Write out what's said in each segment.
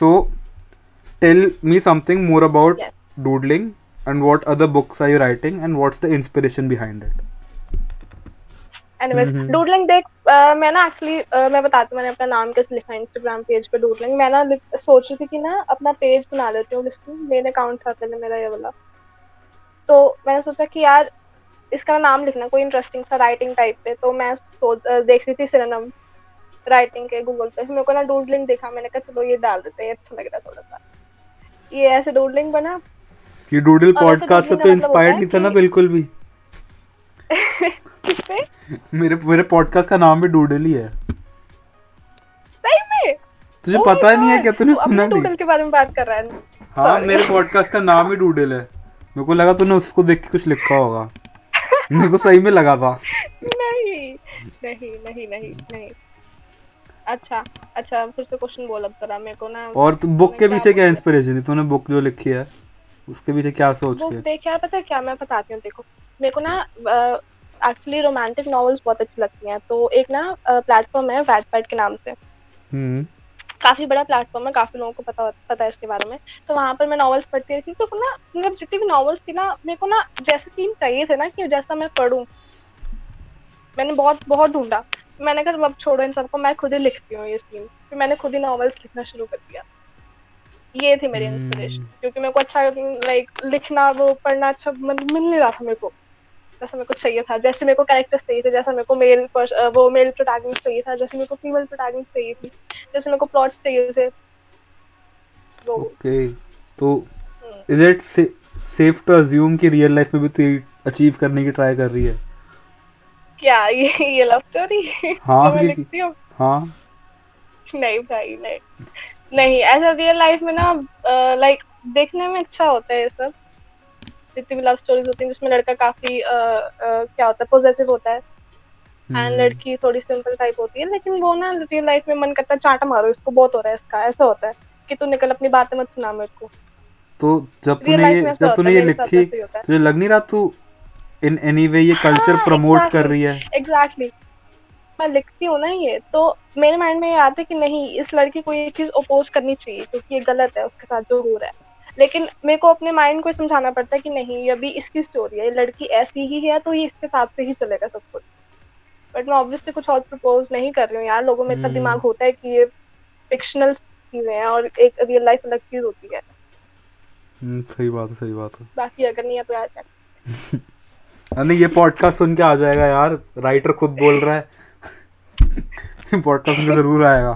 So, tell me something more about Yes. doodling and what other books are you writing and what's the inspiration behind it? Anyways. Doodling देख मैं ना actually मैं बताती हूँ मैंने अपना नाम कैसे लिखा है इंस्टाग्राम पेज पे डूडलिंग मैं ना सोच रही थी कि ना अपना पेज बना लेती हूँ जिसमें मेन अकाउंट था पहले मेरा ये वाला तो मैंने सोचा कि यार इसका नाम लिखना कोई इंटरेस्टिंग सा राइटिंग टाइप पे तो मैं सोच देख रही थी सिनोनिम राइटिंग के गूगल पे। मेरे को ना डूडलिंग देखा मैंने कहा चलो ये डाल देते हैं अच्छा लग रहा थोड़ा सा। ये ऐसे डूडलिंग बना। ये डूडल पॉडकास्ट से तो मतलब इंस्पायर्ड नहीं था ना बिल्कुल भी। मेरे मेरे पॉडकास्ट का नाम भी डूडल ही है। सही में? तुझे Oh पता नहीं है क्या तूने सुना नहीं डूडल के बारे में बात कर रहा है। हाँ मेरे पॉडकास्ट का नाम ही डूडल है। मेरे को लगा तूने उसको देख के कुछ लिखा होगा। मेरे को सही में लगा था। नहीं नहीं नहीं नहीं नहीं। अच्छा अच्छा फिर से क्वेश्चन बोल अब जरा मेरे को ना। और तू बुक के पीछे क्या इंस्पिरेशन थी? तूने बुक जो लिखी है उसके पीछे क्या सोच बुक के देख यार पता है क्या? मैं बताती हूँ देखो। मेरे को ना एक्चुअली रोमांटिक नॉवेल्स बहुत अच्छी लगती हैं। तो एक ना प्लेटफॉर्म है वैटपैड के नाम से। हम्म। काफ़ी बड़ा प्लेटफॉर्म है काफ़ी लोगों को पता पता है इसके बारे में। तो वहाँ पर मैं नॉवेल्स पढ़ती रहती तो ना मतलब जितनी भी नॉवेल्स थी ना मेरे को ना जैसे थीम चाहिए थे ना कि जैसा मैं पढ़ूं मैंने बहुत बहुत ढूंढा। मैंने कहा अब छोड़ो इन सबको मैं खुद ही लिखती हूँ ये सीन फिर मैंने खुद ही नॉवेल्स लिखना शुरू कर दिया। ये थी मेरी। इंस्पिरेशन क्योंकि मेरे को अच्छा लाइक लिखना वो पढ़ना अच्छा मतलब मिल नहीं रहा था मेरे को। जैसा मेरे को चाहिए था जैसे मेरे को कैरेक्टर्स चाहिए थे जैसा मेरे को मेल वो मेल प्रोटैगनिस्ट चाहिए था जैसे मेरे को फीमेल प्रोटैगनिस्ट चाहिए थी जैसे मेरे को प्लॉट्स चाहिए थे। ओके तो। Is it safe to assume कि रियल लाइफ में भी तू अचीव करने की ट्राई कर रही है? क्या ये ये लव स्टोरी हाँ, जो मैं लिखती हूँ? हाँ। नहीं भाई नहीं। नहीं ऐसा रियल लाइफ में ना लाइक देखने में अच्छा होता है ये सब। जितनी भी लव स्टोरीज होती हैं जिसमें लड़का काफ़ी अ, अ, क्या होता है पोजेसिव होता है। एंड हम्म, लड़की थोड़ी सिंपल टाइप होती है लेकिन वो ना रियल लाइफ में मन करता है चाटा मारो इसको बहुत हो रहा है इसका ऐसा होता है कि तू निकल अपनी बातें मत सुना मेरे को। तो जब तूने ये जब तूने ये लिखी तुझे लग नहीं रहा तू इन एनी वे ये कल्चर हाँ, प्रमोट कर रही है? एग्जैक्टली मैं लिखती हूँ ना ये तो मेरे माइंड में ये आता है कि नहीं इस लड़की को ये चीज़ अपोज करनी चाहिए क्योंकि ये गलत है उसके साथ जो हो रहा है। लेकिन मेरे को अपने माइंड को समझाना पड़ता है कि नहीं ये अभी इसकी स्टोरी है ये लड़की ऐसी ही है तो ये इसके साथ से ही चलेगा सब कुछ। बट मैं ऑब्वियसली कुछ और प्रपोज नहीं कर रही हूँ यार लोगों में इतना हम्म। दिमाग होता है कि ये फिक्शनल चीज़ें हैं और एक रियल लाइफ अलग चीज़ होती है। हम्म, सही बात है सही बात है। बाकी अगर नहीं है तो यार अरे ये पॉडकास्ट सुन के आ जाएगा यार। राइटर खुद बोल रहा है। पॉडकास्ट के ज़रूर आएगा।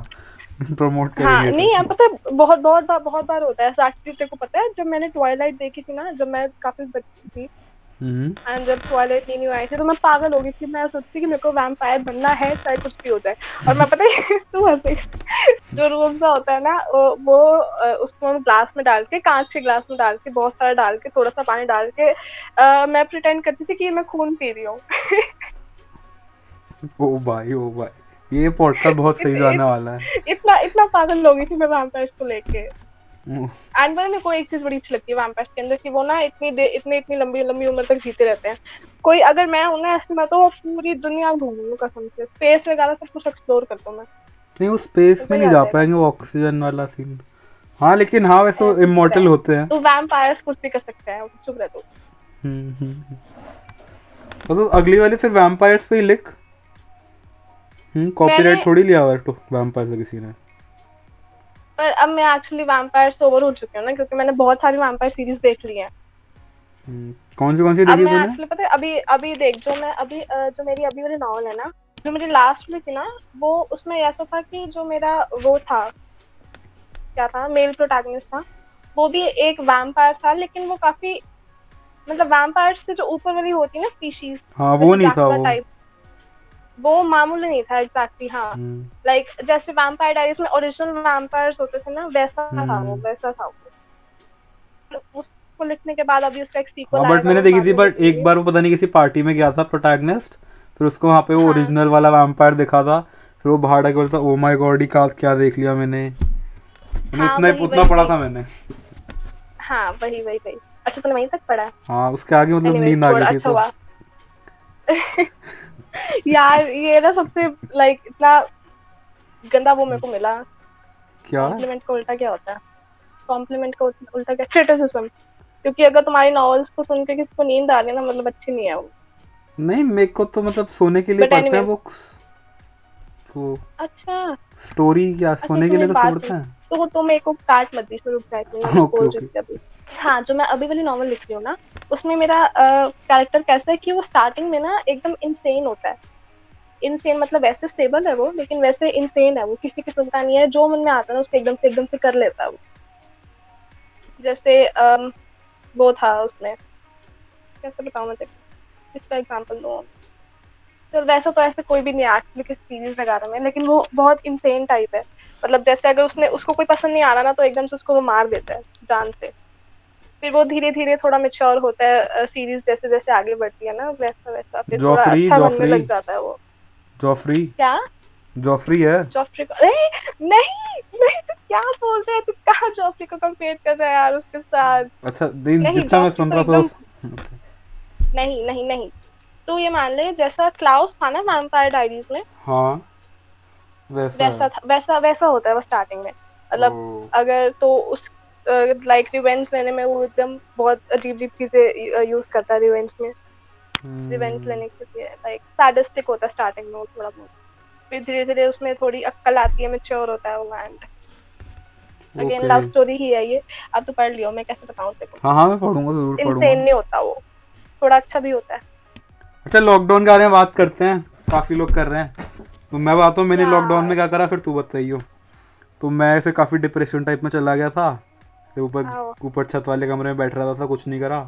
प्रमोट हाँ नहीं इसे। यार पता है बहुत बहुत बार बहुत बार होता है एक्चुअली तेरे को पता है जब मैंने ट्वाइलाइट देखी थी ना जब मैं काफ़ी बच्ची थी एंड जब ट्वाइलाइट न्यू आई थी तो मैं पागल हो गई थी। मैं सोचती कि मेरे को वैम्पायर बनना है चाहे कुछ भी हो जाए। और मैं पता है तू हंसे। जो रूम सा होता है ना वो उसको हम ग्लास में डाल के कांच के ग्लास में डाल के बहुत सारा डाल के थोड़ा सा पानी डाल के मैं प्रिटेंड करती थी कि मैं खून पी रही हूँ। ओ भाई ओ भाई। ये पॉडकास्ट बहुत सही जाने वाला है। इतना इतना पागल हो गई थी मैं वैम्पायर्स को लेके। एंड मेरे को एक चीज़ बड़ी अच्छी लगती है वैम्पायर्स के अंदर कि वो ना इतनी इतनी इतनी लंबी लंबी उम्र तक जीते रहते हैं। कोई अगर मैं हूँ ना ऐसे मैं तो पूरी दुनिया घूमूँगी कसम से। स्पेस वगैरह सब कुछ एक्सप्लोर कर दूँ मैं। नहीं वो स्पेस में नहीं जा पाएँगे वो ऑक्सीजन वाला सीन हाँ लेकिन हाँ वैसे इमोर्टल होते हैं। तो वैम्पायर्स कुछ भी कर सकते हैं चुप रह तू हम्म। तो अगली वाली फिर वैम्पायर्स पे ही लिख। हम्म कॉपीराइट थोड़ी लिया हुआ है तो वैम्पायर से किसी ने। पर अब मैं एक्चुअली वैम्पायर से ओवर हो चुकी हूँ ना क्योंकि मैंने बहुत सारी वैम्पायर सीरीज़ देख ली हैं। हम्म, कौन सी कौन सी देखी तूने? एक्चुअली पता है अभी अभी देख जो मैं अभी जो मेरी अभी वाली नॉवल है ना जो मेरी लास्ट वाली थी ना वो उसमें ऐसा था कि जो मेरा वो था क्या था मेल प्रोटैगनिस्ट था वो भी एक वैम्पायर था लेकिन वो काफ़ी मतलब वैम्पायर से जो ऊपर वाली होती है ना स्पीशीज हाँ वो नहीं था वो। टाइप वो मामूली नहीं था एग्जैक्टली हाँ। हम्म, लाइक जैसे वैम्पायर डायरीज में ओरिजिनल वैम्पायर्स होते थे ना वैसा था वो हम्म। वैसा था वो। उसको लिखने के बाद अभी उसका एक सीक्वल हाँ बट मैंने देखी थी बट एक बार वो पता नहीं किसी पार्टी में गया था प्रोटैगनिस्ट फिर उसको वहाँ पे वो हाँ। वाला वैम्पायर दिखा था फिर वो बाहर आके बोलता ओ माय गॉड का क्या देख लिया मैंने? मैंने हाँ, उतना पढ़ा था मैंने। हाँ वही वही वही। अच्छा तूने वहीं तक पढ़ा हाँ। उसके आगे मतलब नींद आ गई थी अच्छा तो हुआ। यार ये ना सबसे लाइक इतना गंदा वो मेरे को मिला। क्या? कॉम्प्लीमेंट का उल्टा क्या होता है? कॉम्प्लीमेंट का उल्टा क्या? क्रिटिसिज्म क्योंकि अगर तुम्हारी नॉवेल्स को सुन के किसी को नींद आ रही है ना मतलब अच्छी नहीं है वो। नहीं मेरे को तो मतलब सोने के लिए पढ़ते हैं बुक्स वो अच्छा। स्टोरी क्या अच्छा, सोने के लिए तो पढ़ते हैं। तो तो मेरे को काट मत दी फिर रुक जाती हूँ। रही हाँ जो मैं अभी वाली नॉवल लिख रही हूँ ना उसमें मेरा कैरेक्टर कैसा है कि वो स्टार्टिंग में ना एकदम इंसेन होता है। इंसेन मतलब वैसे स्टेबल है वो लेकिन वैसे इंसेन है वो किसी की सुनता नहीं है जो मन में आता है उसको एकदम से एकदम से कर लेता है वो। जैसे अम, वो था उसमें कैसे बताऊँ मैं? इसका एग्जांपल दूँ। तो वैसा तो ऐसे कोई भी नहीं एक्चुअली किस सीरीज़ वगैरह में लेकिन वो बहुत इंसेन टाइप है। मतलब जैसे अगर उसने उसको कोई पसंद नहीं आ रहा ना तो एकदम से उसको वो मार देता है जान से। फिर वो धीरे धीरे थोड़ा मेच्योर होता है सीरीज़ जैसे जैसे आगे बढ़ती है ना वैसा वैसा फिर थोड़ा जॉफरी, अच्छा बनने लग जाता है वो। जॉफरी क्या? जॉफरी है। जॉफरी को नहीं नहीं नहीं तू क्या बोल रहा है तू कहाँ जॉफरी को कंपेयर कर रहा है यार उसके साथ? अच्छा नहीं, जितना मैं सुन तो रहा था नहीं नहीं नहीं। तो ये मान ले जैसा क्लाउस था ना वैम्पायर डायरीज में हाँ वैसा। वैसा वैसा वैसा होता है वो स्टार्टिंग में। मतलब अगर तो उस लाइक रिवेंज लेने में वो एकदम बहुत अजीब अजीब चीज़ें यूज़ करता है रिवेंज में रिवेंज लेने के लिए लाइक सैडिस्टिक होता है स्टार्टिंग में वो थोड़ा बहुत। फिर धीरे धीरे उसमें थोड़ी अक्कल आती है मेच्योर होता है वो एंड अगेन लव स्टोरी ही है ये। अब तो पढ़ लियो मैं कैसे बताऊँ तेरे को? हाँ हाँ मैं पढ़ूँगा ज़रूर पढ़ूँगा। नहीं होता वो। थोड़ा अच्छा भी होता है। अच्छा लॉकडाउन के बारे में बात करते हैं। काफ़ी लोग कर रहे हैं। तो मैं बताता हूँ मैंने लॉकडाउन में क्या करा फिर तू बताइयो तो मैं ऐसे काफ़ी डिप्रेशन टाइप में चला गया था। फिर ऊपर ऊपर छत वाले कमरे में बैठ रहा था कुछ नहीं करा।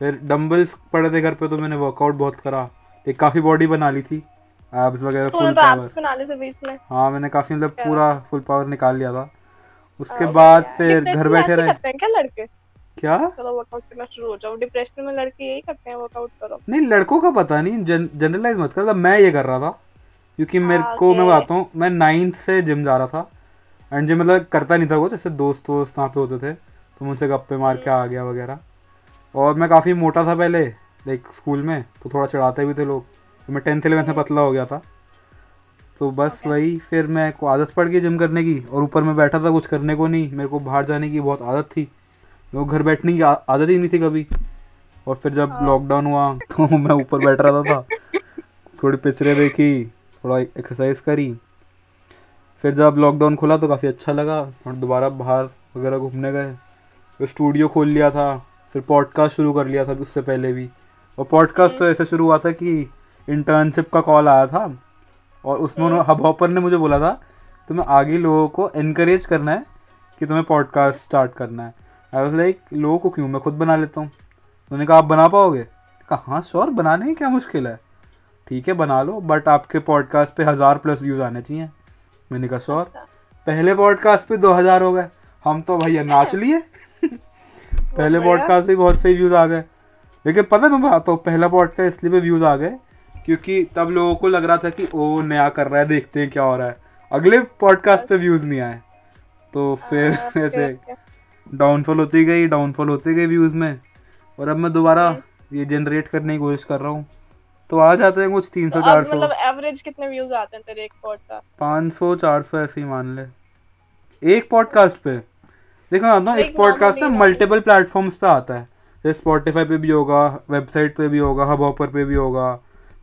फिर डम्बल्स पड़े थे घर पे तो मैंने वर्कआउट बहुत करा। एक काफ़ी बॉडी बना ली थी एब्स वगैरह फुल पावर हाँ मैंने काफ़ी मतलब पूरा फुल पावर निकाल लिया था। उसके बाद फिर घर बैठे रहे। क्या लड़के? क्या? चलो वर्कआउट करना शुरू हो जाओ। डिप्रेशन में लड़के यही करते हैं वर्कआउट करो। नहीं लड़कों का पता नहीं। जनरलाइज मत कर। मतलब मैं ये कर रहा था क्योंकि मेरे हाँ, को मैं बताता हूँ मैं नाइन्थ से जिम जा रहा था। एंड जिम मतलब करता नहीं था कुछ ऐसे दोस्त वोस्त वहाँ पे होते थे तो मुझसे गप्पे मार के आ गया वगैरह। और मैं काफ़ी मोटा था पहले लाइक स्कूल में तो थोड़ा चढ़ाते भी थे लोग। तो मैं टेंथ इलेवेंथ में पतला हो गया था। तो बस okay. वही फिर मैं को आदत पड़ गई जिम करने की और ऊपर मैं बैठा था कुछ करने को नहीं। मेरे को बाहर जाने की बहुत आदत थी। तो घर बैठने की आदत ही नहीं थी कभी। और फिर जब लॉकडाउन हुआ तो मैं ऊपर बैठ रहा था थोड़ी पिक्चरें देखी थोड़ा एक्सरसाइज करी। फिर जब लॉकडाउन खुला तो काफ़ी अच्छा लगा और दोबारा बाहर वगैरह घूमने गए। फिर स्टूडियो खोल लिया था फिर पॉडकास्ट शुरू कर लिया था उससे पहले भी। और पॉडकास्ट तो ऐसे शुरू हुआ था कि इंटर्नशिप का कॉल आया था और उसमें उन्होंने हब हॉपर ने मुझे बोला था तुम्हें आगे लोगों को इनक्रेज करना है कि तुम्हें पॉडकास्ट स्टार्ट करना है। आई वाज लाइक लोगों को क्यों? मैं खुद बना लेता हूँ। उन्होंने कहा आप बना पाओगे? कहा हाँ श्योर बनाने में क्या मुश्किल है? ठीक है बना लो बट आपके पॉडकास्ट पे हज़ार प्लस व्यूज़ आने चाहिए। मैंने कहा श्योर पहले पॉडकास्ट पे दो हज़ार हो गए। हम तो भैया नाच लिए। पहले। पॉडकास्ट पे बहुत सही व्यूज़ आ गए। लेकिन पता है मैं बताता हूँ पहला पॉडकास्ट इसलिए भी व्यूज़ आ गए क्योंकि तब लोगों को लग रहा था कि ओ नया कर रहा है देखते हैं क्या हो रहा है। अगले पॉडकास्ट पे व्यूज़ नहीं आए। तो फिर Okay, ऐसे डाउनफॉल होती गई डाउनफॉल होती गई व्यूज़ में। और अब मैं दोबारा ये जनरेट करने की कोशिश कर रहा हूँ। तो आ जाते हैं कुछ तीन तो सौ चार सौ। मतलब एवरेज कितने व्यूज़ आते हैं तेरे एक पॉडकास्ट पाँच सौ चार सौ ऐसे ही मान ले। एक पॉडकास्ट पे। देखो आता हूँ एक पॉडकास्ट ना मल्टीपल प्लेटफॉर्म्स पे आता है। जैसे स्पॉटिफाई पे भी होगा वेबसाइट पे भी होगा हब हॉपर पे भी होगा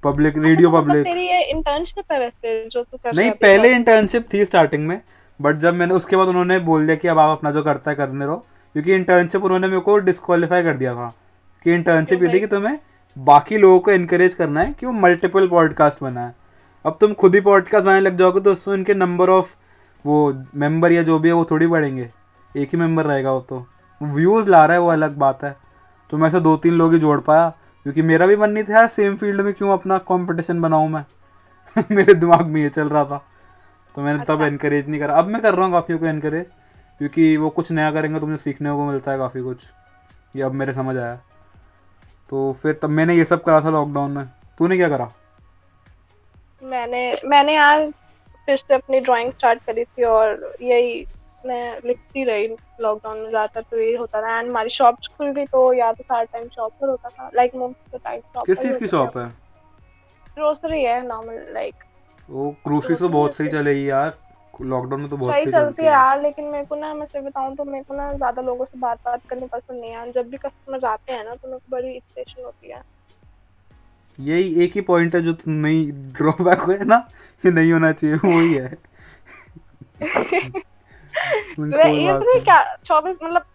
पब्लिक रेडियो पब्लिक तेरी ये इंटर्नशिप है वैसे जो तू कर नहीं पहले इंटर्नशिप थी स्टार्टिंग में बट जब मैंने उसके बाद उन्होंने बोल दिया कि अब आप अपना जो करता है करने रहो। क्योंकि इंटर्नशिप उन्होंने मेरे को डिस्qualify कर दिया था कि इंटर्नशिप ये थी कि तुम्हें बाकी लोगों को इनकरेज करना है कि वो मल्टीपल पॉडकास्ट बनाए। अब तुम खुद ही पॉडकास्ट बनाने लग जाओगे तो उससे उनके नंबर ऑफ़ वो मेंबर या जो भी है वो थोड़ी बढ़ेंगे। एक ही मेंबर रहेगा वो तो। व्यूज़ ला रहा है वो अलग बात है। तो मैं ऐसे दो तीन लोग ही जोड़ पाया क्योंकि मेरा भी मन नहीं था यार सेम फ़ील्ड में क्यों अपना कंपटीशन बनाऊँ मैं? मेरे दिमाग में ये चल रहा था। तो मैंने तब इनकरेज नहीं करा। अब मैं कर रहा हूँ काफ़ी को इनक्रेज क्योंकि वो कुछ नया करेंगे तो मुझे सीखने को मिलता है काफ़ी कुछ। ये अब मेरे समझ आया। तो फिर तब मैंने ये सब करा था लॉकडाउन में। तूने क्या करा? मैंने मैंने यार फिर से अपनी ड्राइंग स्टार्ट करी थी और यही मैं लिखती रही लॉकडाउन में ज़्यादातर तो यही होता था। एंड हमारी शॉप खुल गई तो या तो सारा टाइम शॉप पर होता था। लाइक मोस्ट टाइम शॉप किस चीज़ की शॉप है? ग्रोसरी है नॉर्मल लाइक वो ग्रोसरी तो बहुत सही चलेगी यार। लॉकडाउन में तो बहुत सही चलती है यार लेकिन मेरे को ना मैं सही बताऊँ तो मेरे को ना ज़्यादा लोगों से बात बात करनी पसंद नहीं है। जब भी कस्टमर आते हैं ना तो मेरे को बड़ी इरिटेशन होती है। यही एक ही पॉइंट है जो तुम नहीं ड्रॉबैक है ना ये नहीं होना चाहिए वही है ये तो नहीं क्या चौबीस मतलब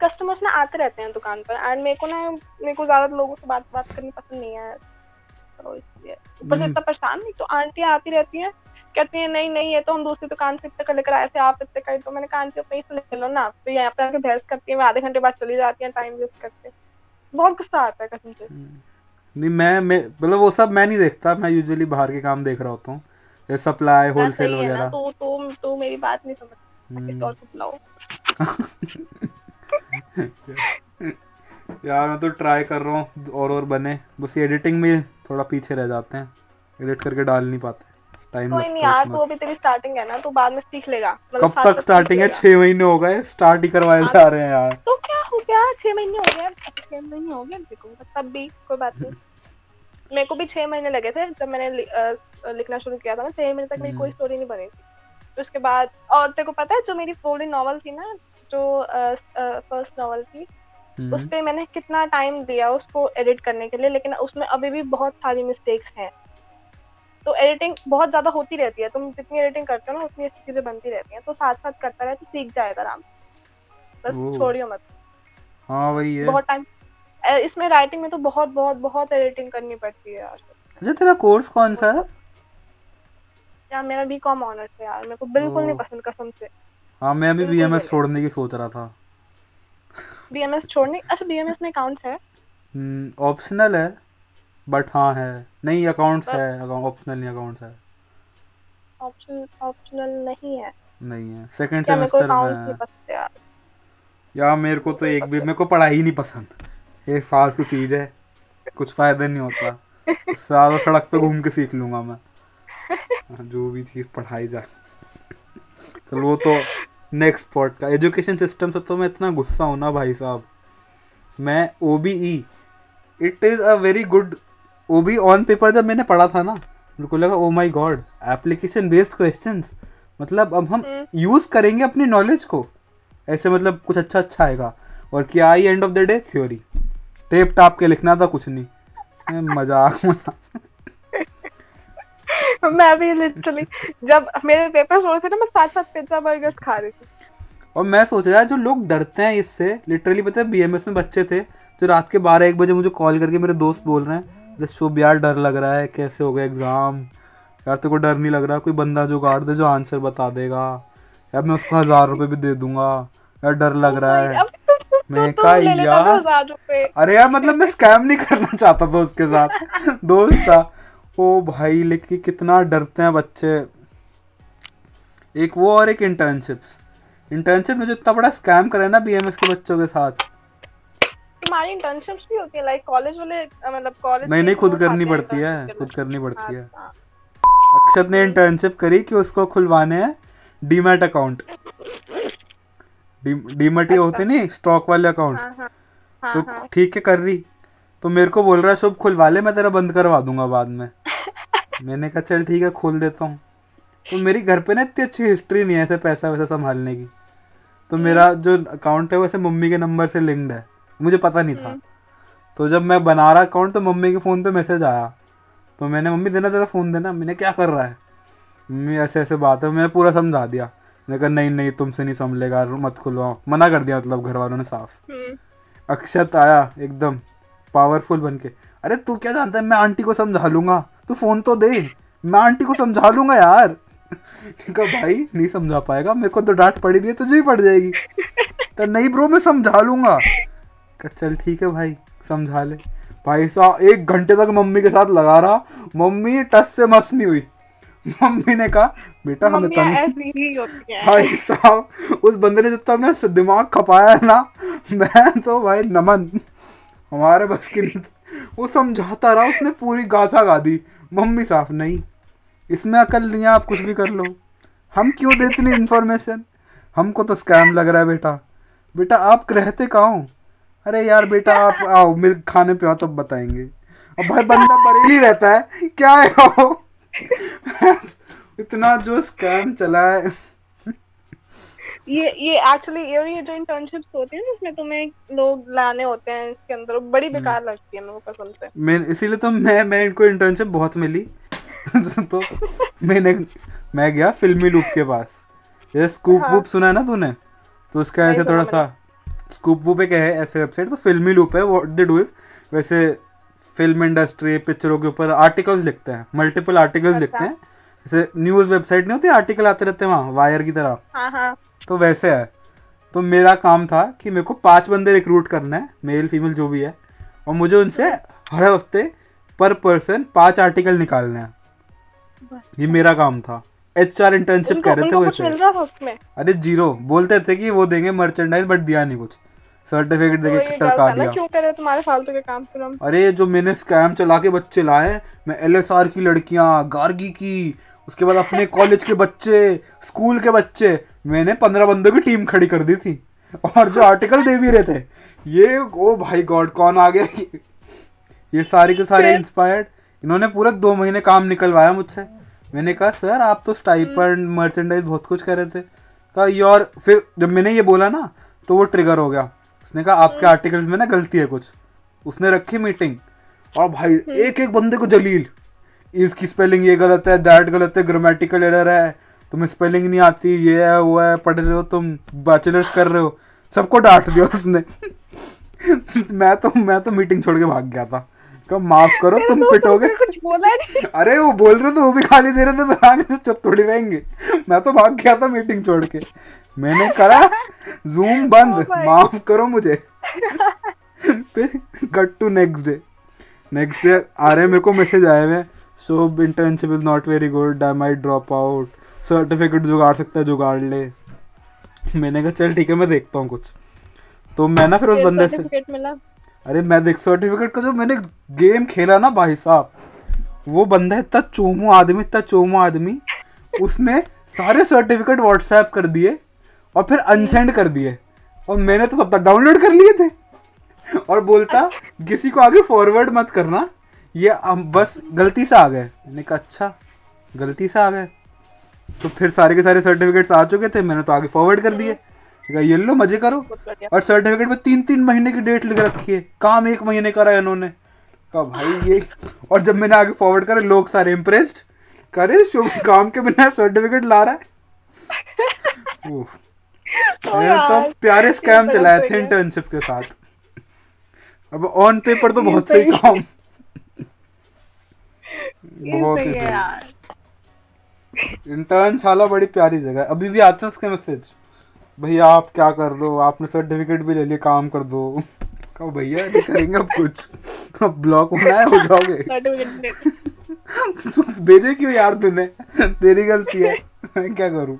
कस्टमर्स ना आते रहते हैं दुकान पर एंड मेरे को ना मेरे को ज़्यादा लोगों से बात बात करनी पसंद नहीं है। तो इसलिए ऊपर से हम्म। इतना परेशान नहीं तो आंटी आती रहती हैं कहती है नहीं नहीं ये तो हम दूसरी दुकान से इतने का लेकर आए थे आप इतने का तो मैंने कहा आंटी अपने से ले लो ना। तो यहाँ पे आके बहस करती है मैं आधे घंटे बाद चली जाती है टाइम वेस्ट करके। बहुत गुस्सा आता है कसम से। नहीं मैं मैं मतलब वो सब मैं नहीं देखता मैं यूजुअली बाहर के काम देख रहा होता हूँ। जैसे सप्लाई होलसेल है वगैरह। तो तो तो मेरी बात नहीं समझ हम्म। यार मैं तो ट्राई कर रहा हूँ और और बने। बस एडिटिंग में थोड़ा पीछे रह जाते हैं। एडिट करके डाल नहीं पाते। टाइम कोई नहीं यार तो अभी तेरी स्टार्टिंग है ना तो बाद में सीख लेगा। मतलब कब तक स्टार्टिंग है? छह महीने हो गए स्टार्ट ही करवाए जा रहे हैं यार। तो क्या हो गया? छह महीने हो गए छह महीने हो गए देखो तब भी कोई बात नहीं। मेरे को भी छह महीने लगे थे जब मैंने लिखना शुरू किया था ना छह महीने तक मेरी कोई स्टोरी नहीं बनी थी। तो उसके बाद और तेरे को पता है जो मेरी पूरी नॉवल थी ना जो फ़र्स्ट नॉवल थी हम्म, उस पे मैंने कितना टाइम दिया उसको एडिट करने के लिए लेकिन उसमें अभी भी बहुत सारी मिस्टेक्स हैं। तो एडिटिंग बहुत ज़्यादा होती रहती है। तुम जितनी एडिटिंग करते हो ना उतनी अच्छी चीज़ें बनती रहती हैं। तो साथ साथ करता रहे तो सीख जाएगा आराम। बस छोड़ियो मत। हाँ वही है। बहुत टाइम इसमें राइटिंग में तो बहुत बहुत बहुत एडिटिंग करनी पड़ती है यार। अच्छा तेरा कोर्स कौन सा है? यार मेरा बी कॉम ऑनर्स है यार। मेरे को बिल्कुल नहीं पसंद कसम से। हाँ मैं भी बिल्कुल बी एम एस छोड़ने की सोच रहा था। बीएमएस छोड़ने? अच्छा बीएमएस में अकाउंट्स है। ऑप्शनल है। बट हाँ है। नहीं अकाउंट्स है ऑप्शनल नहीं अकाउंट्स है। ऑप्शन ऑप्शनल नहीं है। नहीं है। सेकंड सेमेस्टर में है यार? मेरे को तो एक भी मेरे को पढ़ाई ही नहीं पसंद। एक फालतू चीज़ है। कुछ फ़ायदा नहीं होता। ज़्यादा सड़क पे घूम के सीख लूँगा मैं। हाँ, जो भी चीज़ पढ़ाई जाए चलो वो तो नेक्स्ट पॉट का। एजुकेशन सिस्टम से तो मैं इतना गुस्सा हूँ ना भाई साहब। मैं O B E it is a very good O B on paper जब मैंने पढ़ा था ना मेरे को लगा ओ my God application based question मतलब अब हम हम्म। यूज़ करेंगे अपनी नॉलेज को। ऐसे मतलब कुछ अच्छा अच्छा आएगा। और क्या I end of the day theory tape टाप के लिखना था कुछ नहीं। मज़ाक मज़ाक मैं भी लिटरली जब मेरे पेपर्स हो रहे थे ना मैं साथ साथ पिज्जा बर्गर्स खा रही थी। और मैं सोच रहा जो लोग डरते हैं इससे लिटरली पता है बीएमएस में बच्चे थे जो रात के बारह एक बजे मुझे कॉल करके मेरे दोस्त बोल रहे हैं अरे शुभ यार डर लग रहा है कैसे हो गया एग्ज़ाम यार तेरे को डर नहीं लग रहा? कोई बंदा जो गाड़ दे जो आंसर बता देगा। यार मैं उसको हज़ार रुपये भी दे दूँगा। यार डर लग रहा है। तो- तो- मैं तो कहा ले यार- रुपए। अरे यार मतलब मैं स्कैम नहीं करना चाहता था उसके साथ। दोस्त था। ओ भाई लेकिन कितना डरते हैं बच्चे। एक वो और एक इंटर्नशिप इंटर्नशिप में जो इतना बड़ा स्कैम करे ना बीएमएस के बच्चों के साथ। तुम्हारी इंटर्नशिप्स भी होती है लाइक कॉलेज वाले मतलब कॉलेज नहीं नहीं खुद करनी पड़ती है खुद करनी पड़ती है। अक्षत ने इंटर्नशिप करी कि उसको खुलवाने हैं डीमैट अकाउंट डीमैट ये होते नहीं स्टॉक वाले अकाउंट हाँ हाँ हाँ तो ठीक है कर रही। तो मेरे को बोल रहा है शुभ खुलवा ले मैं तेरा बंद करवा दूँगा बाद में। मैंने कहा चल ठीक है खोल देता हूँ। तो मेरी घर पे ना इतनी अच्छी हिस्ट्री नहीं है ऐसे पैसा वैसा संभालने की। तो मेरा जो अकाउंट है वैसे मम्मी के नंबर से लिंक्ड है। मुझे पता नहीं था। तो जब मैं बना रहा अकाउंट तो मम्मी के फ़ोन पे मैसेज आया। तो मैंने मम्मी देना तेरा फ़ोन देना। मैंने क्या कर रहा है? मम्मी ऐसे ऐसे बात है। मैंने पूरा समझा दिया। मैंने कहा नहीं नहीं तुमसे नहीं संभलेगा मत खुलवाओ। मना कर दिया मतलब घर वालों ने साफ़। हम्म, अक्षत आया एकदम पावरफुल बन के। अरे तू क्या जानता है? मैं आंटी को समझा लूँगा। तू फ़ोन तो दे। मैं आंटी को समझा लूँगा यार। कहा भाई नहीं समझा पाएगा। मेरे को तो डांट पड़ी रही है तुझे ही पड़ जाएगी। तो नहीं ब्रो मैं समझा लूँगा। चल ठीक है भाई समझा ले। भाई साहब एक घंटे तक मम्मी के साथ लगा रहा। मम्मी टस से मस नहीं हुई। मम्मी ने कहा बेटा हमें तंग भाई साहब उस बंदे ने जब जितना अपना दिमाग खपाया ना मैं तो भाई नमन। हमारे बस की नहीं वो समझाता रहा उसने पूरी गाथा गा दी। मम्मी साहब नहीं इसमें अकल नहीं है आप कुछ भी कर लो। हम क्यों देते इतनी इन्फॉर्मेशन हमको तो स्कैम लग रहा है बेटा। बेटा आप रहते कहाँ हो? अरे यार बेटा आप आओ मिल खाने पे आओ तब बताएँगे। अब भाई बंदा बरेली रहता है क्या है वो? इतना जो स्कैम चला है। ये ये एक्चुअली ये ये जो इंटर्नशिप्स होती है ना इसमें तुम्हें लोग लाने होते हैं इसके अंदर बड़ी बेकार लगती है मेरे को कसम से। मैं इसीलिए तो मैं मैं इनको इंटर्नशिप बहुत मिली। तो मैंने मैं गया फिल्मी लूप के पास। ये स्कूप हाँ। वूप सुना है ना तूने? तो उसका ऐसे थोड़ा सा स्कूप वूप एक है ऐसे वेबसाइट तो फिल्मी लूप है व्हाट दे डू इज़ वैसे फ़िल्म इंडस्ट्री पिक्चरों के ऊपर आर्टिकल्स लिखते हैं मल्टीपल आर्टिकल्स अच्छा। लिखते हैं। जैसे न्यूज़ वेबसाइट नहीं होती आर्टिकल आते रहते हैं वहाँ वायर की तरह। हाँ हाँ। तो वैसे है। तो मेरा काम था कि मेरे को पाँच बंदे रिक्रूट करना है मेल फीमेल जो भी है और मुझे उनसे हर हफ़्ते पर पर्सन पाँच आर्टिकल निकालने हैं। ये मेरा काम था। एच आर इंटर्नशिप कह रहे थे वैसे रहा अरे ज़ीरो। बोलते थे कि वो देंगे मर्चेंडाइज बट दिया नहीं कुछ। सर्टिफिकेट तो देके ये टरका दिया। क्यों करे तुम्हारे फालतू के काम फिर हम? अरे जो मैंने स्कैम चला के बच्चे लाए मैं एलएसआर की लड़कियाँ गार्गी की उसके बाद अपने कॉलेज के बच्चे स्कूल के बच्चे मैंने पंद्रह बंदों की टीम खड़ी कर दी थी। और जो आर्टिकल दे भी रहे थे ये ओ भाई गॉड कौन आ गया? ये सारे के सारे इंस्पायर्ड इन्होंने पूरा दो महीने काम निकलवाया मुझसे। मैंने कहा सर आप तो स्टाइपेंड मर्चेंडाइज बहुत कुछ कर रहे थे। कहा योर फिर जब मैंने ये बोला ना तो वो ट्रिगर हो गया। उसने कहा आपके आर्टिकल्स में ना गलती है कुछ। उसने रखी मीटिंग और भाई एक एक बंदे को जलील। इसकी स्पेलिंग ये गलत है दैट गलत है ग्रामेटिकल एरर है। तुम्हें स्पेलिंग नहीं आती ये है वो है पढ़ रहे हो तुम बैचलर्स कर रहे हो। सबको डांट दिया उसने। मैं तो मैं तो मीटिंग छोड़ के भाग गया था। कहा माफ़ करो तुम पिटोगे? कुछ बोला नहीं। अरे वो बोल रहे थे वो भी खाली दे रहे थे मैं आगे से चुप थोड़ी रहेंगे। मैं तो भाग गया था मीटिंग छोड़ के। मैंने करा जूम बंद Oh माफ़ करो मुझे। फिर cut to next day next day आ रहे मेरे को मैसेज आए हुए so internship is not very good I might drop out certificate जुगाड़ सकता है जुगाड़ ले। मैंने कहा चल ठीक है मैं देखता हूँ कुछ। तो मैं ना फिर उस बंदे से मिला। अरे मैं देख सर्टिफिकेट का जो मैंने गेम खेला ना भाई साहब, वो बंदा इतना चोमू आदमी, इतना चोमू आदमी, उसने सारे सर्टिफिकेट व्हाट्सएप कर दिए और फिर अनसेंड कर दिए। और मैंने तो तब तक डाउनलोड कर लिए थे। और बोलता, किसी को आगे फॉरवर्ड मत करना, ये हम बस गलती से आ गए। मैंने कहा अच्छा गलती से आ गए। तो फिर सारे के सारे सर्टिफिकेट्स आ चुके थे, मैंने तो आगे फॉरवर्ड कर दिए। ये लो मज़े करो। और सर्टिफिकेट में तीन तीन महीने की डेट लिख रखी है। काम एक महीने करा है इन्होंने। कहा भाई ये और जब मैंने आगे फॉरवर्ड करे लोग सारे इम्प्रेस्ड करे शुभ काम के बिना सर्टिफिकेट ला रहा है? तो मैंने तो प्यारे स्कैम तो चलाए थे इंटर्नशिप के साथ। अब ऑन पेपर तो बहुत सही काम बहुत ही है। इंटर्न शाला बड़ी प्यारी जगह अभी भी आते हैं उसके मैसेज भैया आप क्या कर लो आपने सर्टिफिकेट भी ले लिया काम कर दो। कहो भैया नहीं करेंगे अब कुछ। अब ब्लॉक होना है हो जाओगे सर्टिफिकेट तू भेजे क्यों यार तूने? तेरी गलती है। मैं क्या करूँ?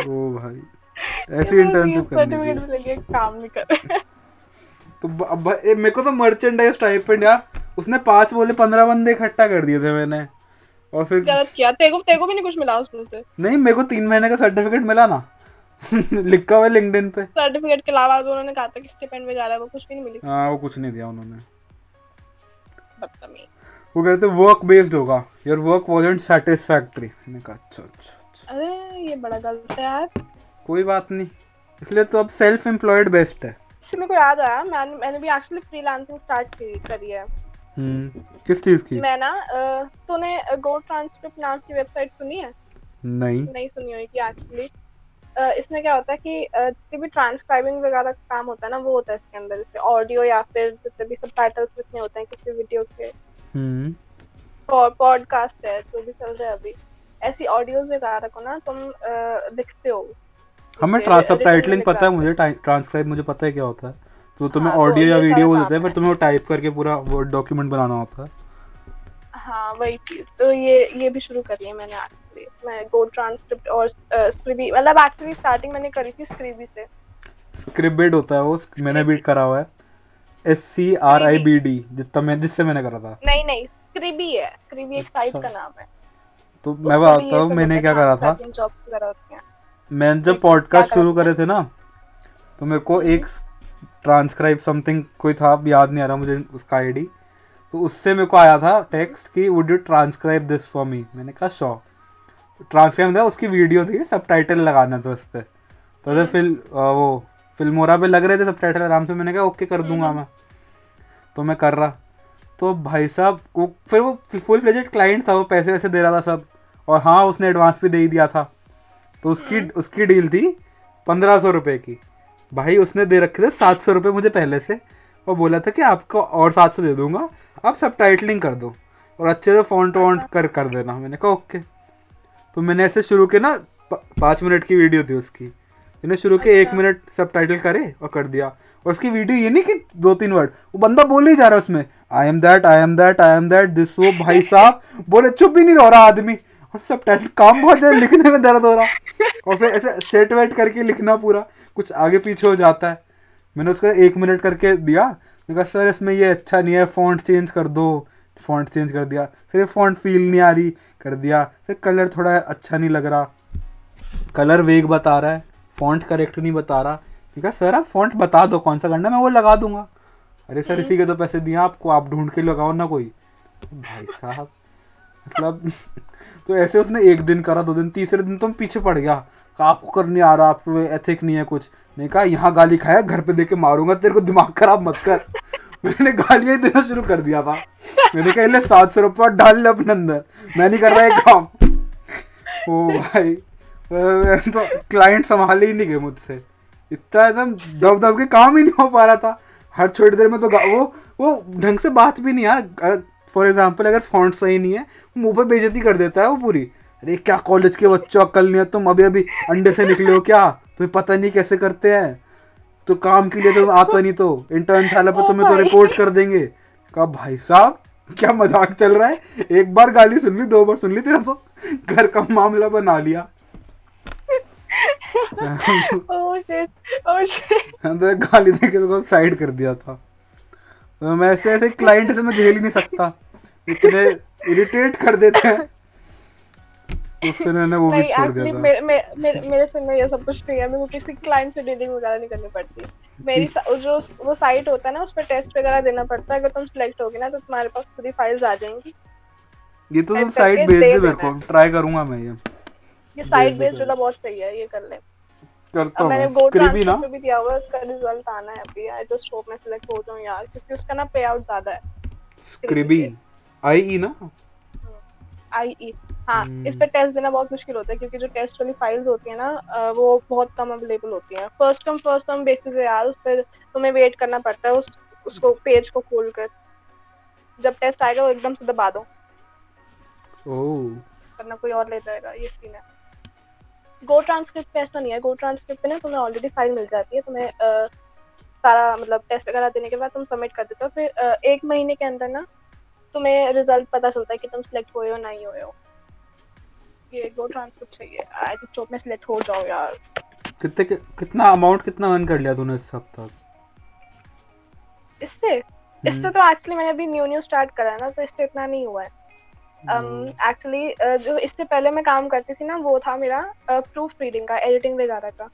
ओ भाई ऐसी इंटर्नशिप करनी काम नहीं कर तो अब मेरे को तो मर्चेंडाइज टाइपेंड यार उसने पाँच बोले पंद्रह बंदे इकट्ठा कर दिए थे मैंने। और फिर गलत किया? तेको तेको भी नहीं कुछ मिला उसमें से? नहीं मेरे को तीन महीने का सर्टिफिकेट मिला ना। लिखा हुआ है लिंक्डइन पे। सर्टिफिकेट के अलावा जो उन्होंने कहा था कि स्टिपेंड में जा रहा है वो कुछ भी नहीं मिली। हाँ वो कुछ नहीं दिया उन्होंने। बदतमीज। वो कहते वर्क बेस्ड होगा। योर वर्क वॉजेंट सेटिस्फैक्ट्री मैंने कहा अच्छा अच्छा अच्छा। अरे ये बड़ा गलत है यार। कोई बात नहीं। इसलिए तो अब सेल्फ एम्प्लॉयड बेस्ट है। इससे मेरे को याद आया? मैंने मैंने भी एक्चुअली फ्रीलांसिंग स्टार्ट की करी है। हम्म। किस चीज़ की? मैं ना अ, तूने गो ट्रांसक्रिप्ट नाम की वेबसाइट सुनी है? नहीं। नहीं सुनी होगी एक्चुअली इसमें क्या होता है कि अ, जितनी भी ट्रांसक्राइबिंग वगैरह का काम होता है ना वो होता है इसके अंदर जैसे ऑडियो या फिर जितने भी सब टाइटल्स लिखने होते हैं किसी वीडियो के। हम्म। पॉडकास्ट है जो भी चल रहा है अभी। ऐसी ऑडियोज वगैरह को ना तुम अ, लिखते हो। हमें जैसे टाइटलिंग में पता है लिखा मुझे ट्रांसक्राइब मुझे पता है क्या होता है। तो तुम्हें हाँ, तो ऑडियो या वीडियो वो देते हैं फिर तुम्हें वो टाइप करके पूरा वो डॉक्यूमेंट बनाना होता है। हाँ वही चीज़। तो ये ये भी शुरू करी है मैंने एक्चुअली मैं गो ट्रांसक्रिप्ट और स्क्रिबी मतलब एक्चुअली स्टार्टिंग मैंने करी थी स्क्रिबी से। स्क्रिप्टेड होता है वो मैंने भी करा हुआ है। S C R I B D जितना मैं जिससे मैंने करा था। नहीं नहीं स्क्रिबी है। स्क्रिबी एक साइट अच्छा। का नाम है। तो मैं बताता हूँ मैंने क्या करा था? मैंने जब पॉडकास्ट शुरू करे थे ना तो मेरे को एक ट्रांसक्राइब समथिंग कोई था अब याद नहीं आ रहा मुझे उसका आईडी तो उससे मेरे को आया था टेक्स्ट कि would you transcribe this for me मैंने कहा शो ट्रांसक्राइब था उसकी वीडियो थी सब टाइटल लगाना था उस पर तो उधर फिल वो फिल्मोरा पे लग रहे थे सब टाइटल आराम से मैंने कहा ओके कर दूँगा मैं। तो मैं कर रहा। तो भाई साहब वो फिर वो फुल फ्लेजेड क्लाइंट था वो पैसे वैसे दे रहा था सब। और हाँ उसने एडवांस भी दे ही दिया था। तो उसकी उसकी डील थी पंद्रह सौ रुपये की। भाई उसने दे रखे थे सात सौ रुपये मुझे पहले से। और बोला था कि आपको और सात सौ दे दूँगा। आप सब टाइटलिंग कर दो और अच्छे से फॉन्ट वॉन्ट कर कर देना। मैंने कहा ओके। तो मैंने ऐसे शुरू किया ना पाँच मिनट की वीडियो थी उसकी। मैंने शुरू किया एक मिनट सब टाइटल करे और कर दिया। और उसकी वीडियो ये नहीं कि दो तीन वर्ड वो बंदा बोल ही जा रहा है उसमें I am that I am that I am that this वो भाई साहब। बोले चुप भी नहीं रह रहा आदमी। और सब टाइटल काम बहुत ज़्यादा लिखने में दर्द हो रहा। और फिर ऐसे सेट वेट करके लिखना पूरा। कुछ आगे पीछे हो जाता है। मैंने उसका एक मिनट करके दिया। मैंने कहा, सर, इसमें ये अच्छा नहीं है फॉन्ट चेंज कर दो। फॉन्ट चेंज कर दिया। सर ये फॉन्ट फील नहीं आ रही, कर दिया। सर कलर थोड़ा अच्छा नहीं लग रहा। कलर वेग बता रहा है फॉन्ट करेक्ट नहीं बता रहा। ठीक है सर, आप फॉन्ट बता दो, कौन सा करना मैं वो लगा दूँगा। अरे, सर, इसी के तो पैसे दिए आपको, आप ढूंढ के लगाओ ना कोई। भाई साहब मतलब तो ऐसे उसने एक दिन करा, दो दिन, तीसरे दिन तो पीछे पड़ गया। आपको करने आ रहा, आपको एथिक नहीं है कुछ। नहीं कहा, यहाँ गाली खाया, घर पे देके मारूँगा, तेरे को दिमाग खराब मत कर। मैंने गालियाँ देना शुरू कर दिया था मैंने कहा ले सात सौ रुपया डाल ले अपने अंदर। मैं नहीं कर रहा एक काम। ओ भाई तो क्लाइंट संभाले ही नहीं गए मुझसे। इतना एकदम दब दब के काम ही नहीं हो पा रहा था। हर छोटी देर में तो वो वो ढंग से बात भी नहीं यार। फॉर एग्ज़ाम्पल अगर फॉन्ट सही नहीं है, मुँह पर बेजती कर देता है वो पूरी। अरे क्या कॉलेज के बच्चों अक्ल नहीं है? तुम अभी अभी अंडे से निकले हो क्या? तुम्हें पता नहीं कैसे करते हैं। तो काम के लिए तो आता नहीं तो। इंटर्न साल पर तुम्हें तो रिपोर्ट कर देंगे। कहा भाई साहब क्या मज़ाक चल रहा है? एक बार गाली सुन ली दो बार सुन ली तेरा तो। घर का मामला बना लिया। Oh oh. तो गाली देके तो साइड कर दिया था। तो मैं ऐसे ऐसे क्लाइंट से मैं झेल ही नहीं सकता। इतने इरिटेट कर देते हैं। फिर मैंने वो भी छोड़ दिया था। मेरे मेरे मेरे से में ये सब कुछ नहीं है। मेरे को किसी क्लाइंट से डीलिंग वगैरह नहीं करनी पड़ती। मेरी जो वो साइट होता है ना उस पर टेस्ट वगैरह देना पड़ता है। अगर तुम सिलेक्ट होगे ना तो तुम्हारे पास पूरी फाइल्स आ जाएँगी। ये तो तुम साइट भेज दे मेरे को। ट्राई करूँगा मैं ये। ये साइट बेस्ड वाला बहुत सही है ये कर ले। करता हूँ। मैंने स्क्रिबी ना? भी दिया हुआ है उसका रिज़ल्ट आना है अभी। आई जस्ट होप मैं सिलेक्ट हो जाऊँ यार क्योंकि उसका ना पे आउट ज़्यादा है। स्क्रिबी आई ई ना? आई ई हाँ इस पे टेस्ट देना बहुत मुश्किल होता है क्योंकि जो टेस्ट वाली फाइल्स होती है ना वो बहुत कम अवेलेबल होती हैं। First come first come basis है यार उस पर तुम्हें वेट करना पड़ता है उस उसको पेज को खोल कर। जब टेस्ट आएगा वो एकदम से दबा दो। ओह। करना कोई और ले जाएगा ये सीन है। गो ट्रांसक्रिप्ट पे ऐसा नहीं है। गो ट्रांसक्रिप्ट पे ना तुम्हें ऑलरेडी फ़ाइल मिल जाती है तुम्हें सारा मतलब टेस्ट वगैरह देने के बाद तुम सबमिट कर देते हो। फिर एक महीने के अंदर ना तुम्हें रिज़ल्ट पता चलता है कि तुम सिलेक्ट हुए हो नहीं हुए हो। ये गो ट्रांसक्रिप्ट चाहिए। आई थिंक जॉब में सिलेक्ट हो जाओ यार। कितने कितना अमाउंट कितना अर्न कर लिया तूने इस हफ़्ते? इससे? इससे तो एक्चुअली मैंने अभी न्यू न्यू स्टार्ट करा है ना तो इससे इतना नहीं हुआ है। एक्चुअली um, uh, जो इससे पहले मैं काम करती थी ना वो था मेरा प्रूफ uh, रीडिंग का एडिटिंग वगैरह का।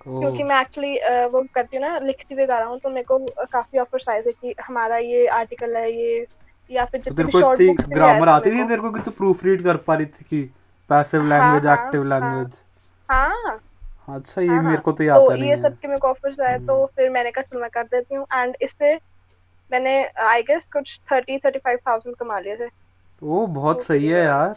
क्योंकि मैं एक्चुअली uh, वो करती हूँ ना लिखती वगैरह हूँ तो मेरे को काफ़ी ऑफर्स आए थे कि हमारा ये आर्टिकल है ये या फिर तो जितनी शॉर्ट ग्रामर आती थी तेरे को कि तू प्रूफ रीड कर पा रही थी कि पैसिव लैंग्वेज एक्टिव लैंग्वेज हाँ। अच्छा ये हाँ, मेरे को तो याद आता तो ये सब के मेरे को ऑफर्स आए तो हम्म। फिर मैंने कहा चल मैं कर देती हूँ। एंड इससे मैंने आई गेस कुछ थर्टी थर्टी फाइव थाउज़ेंड कमा लिए थे। वो बहुत सही है यार।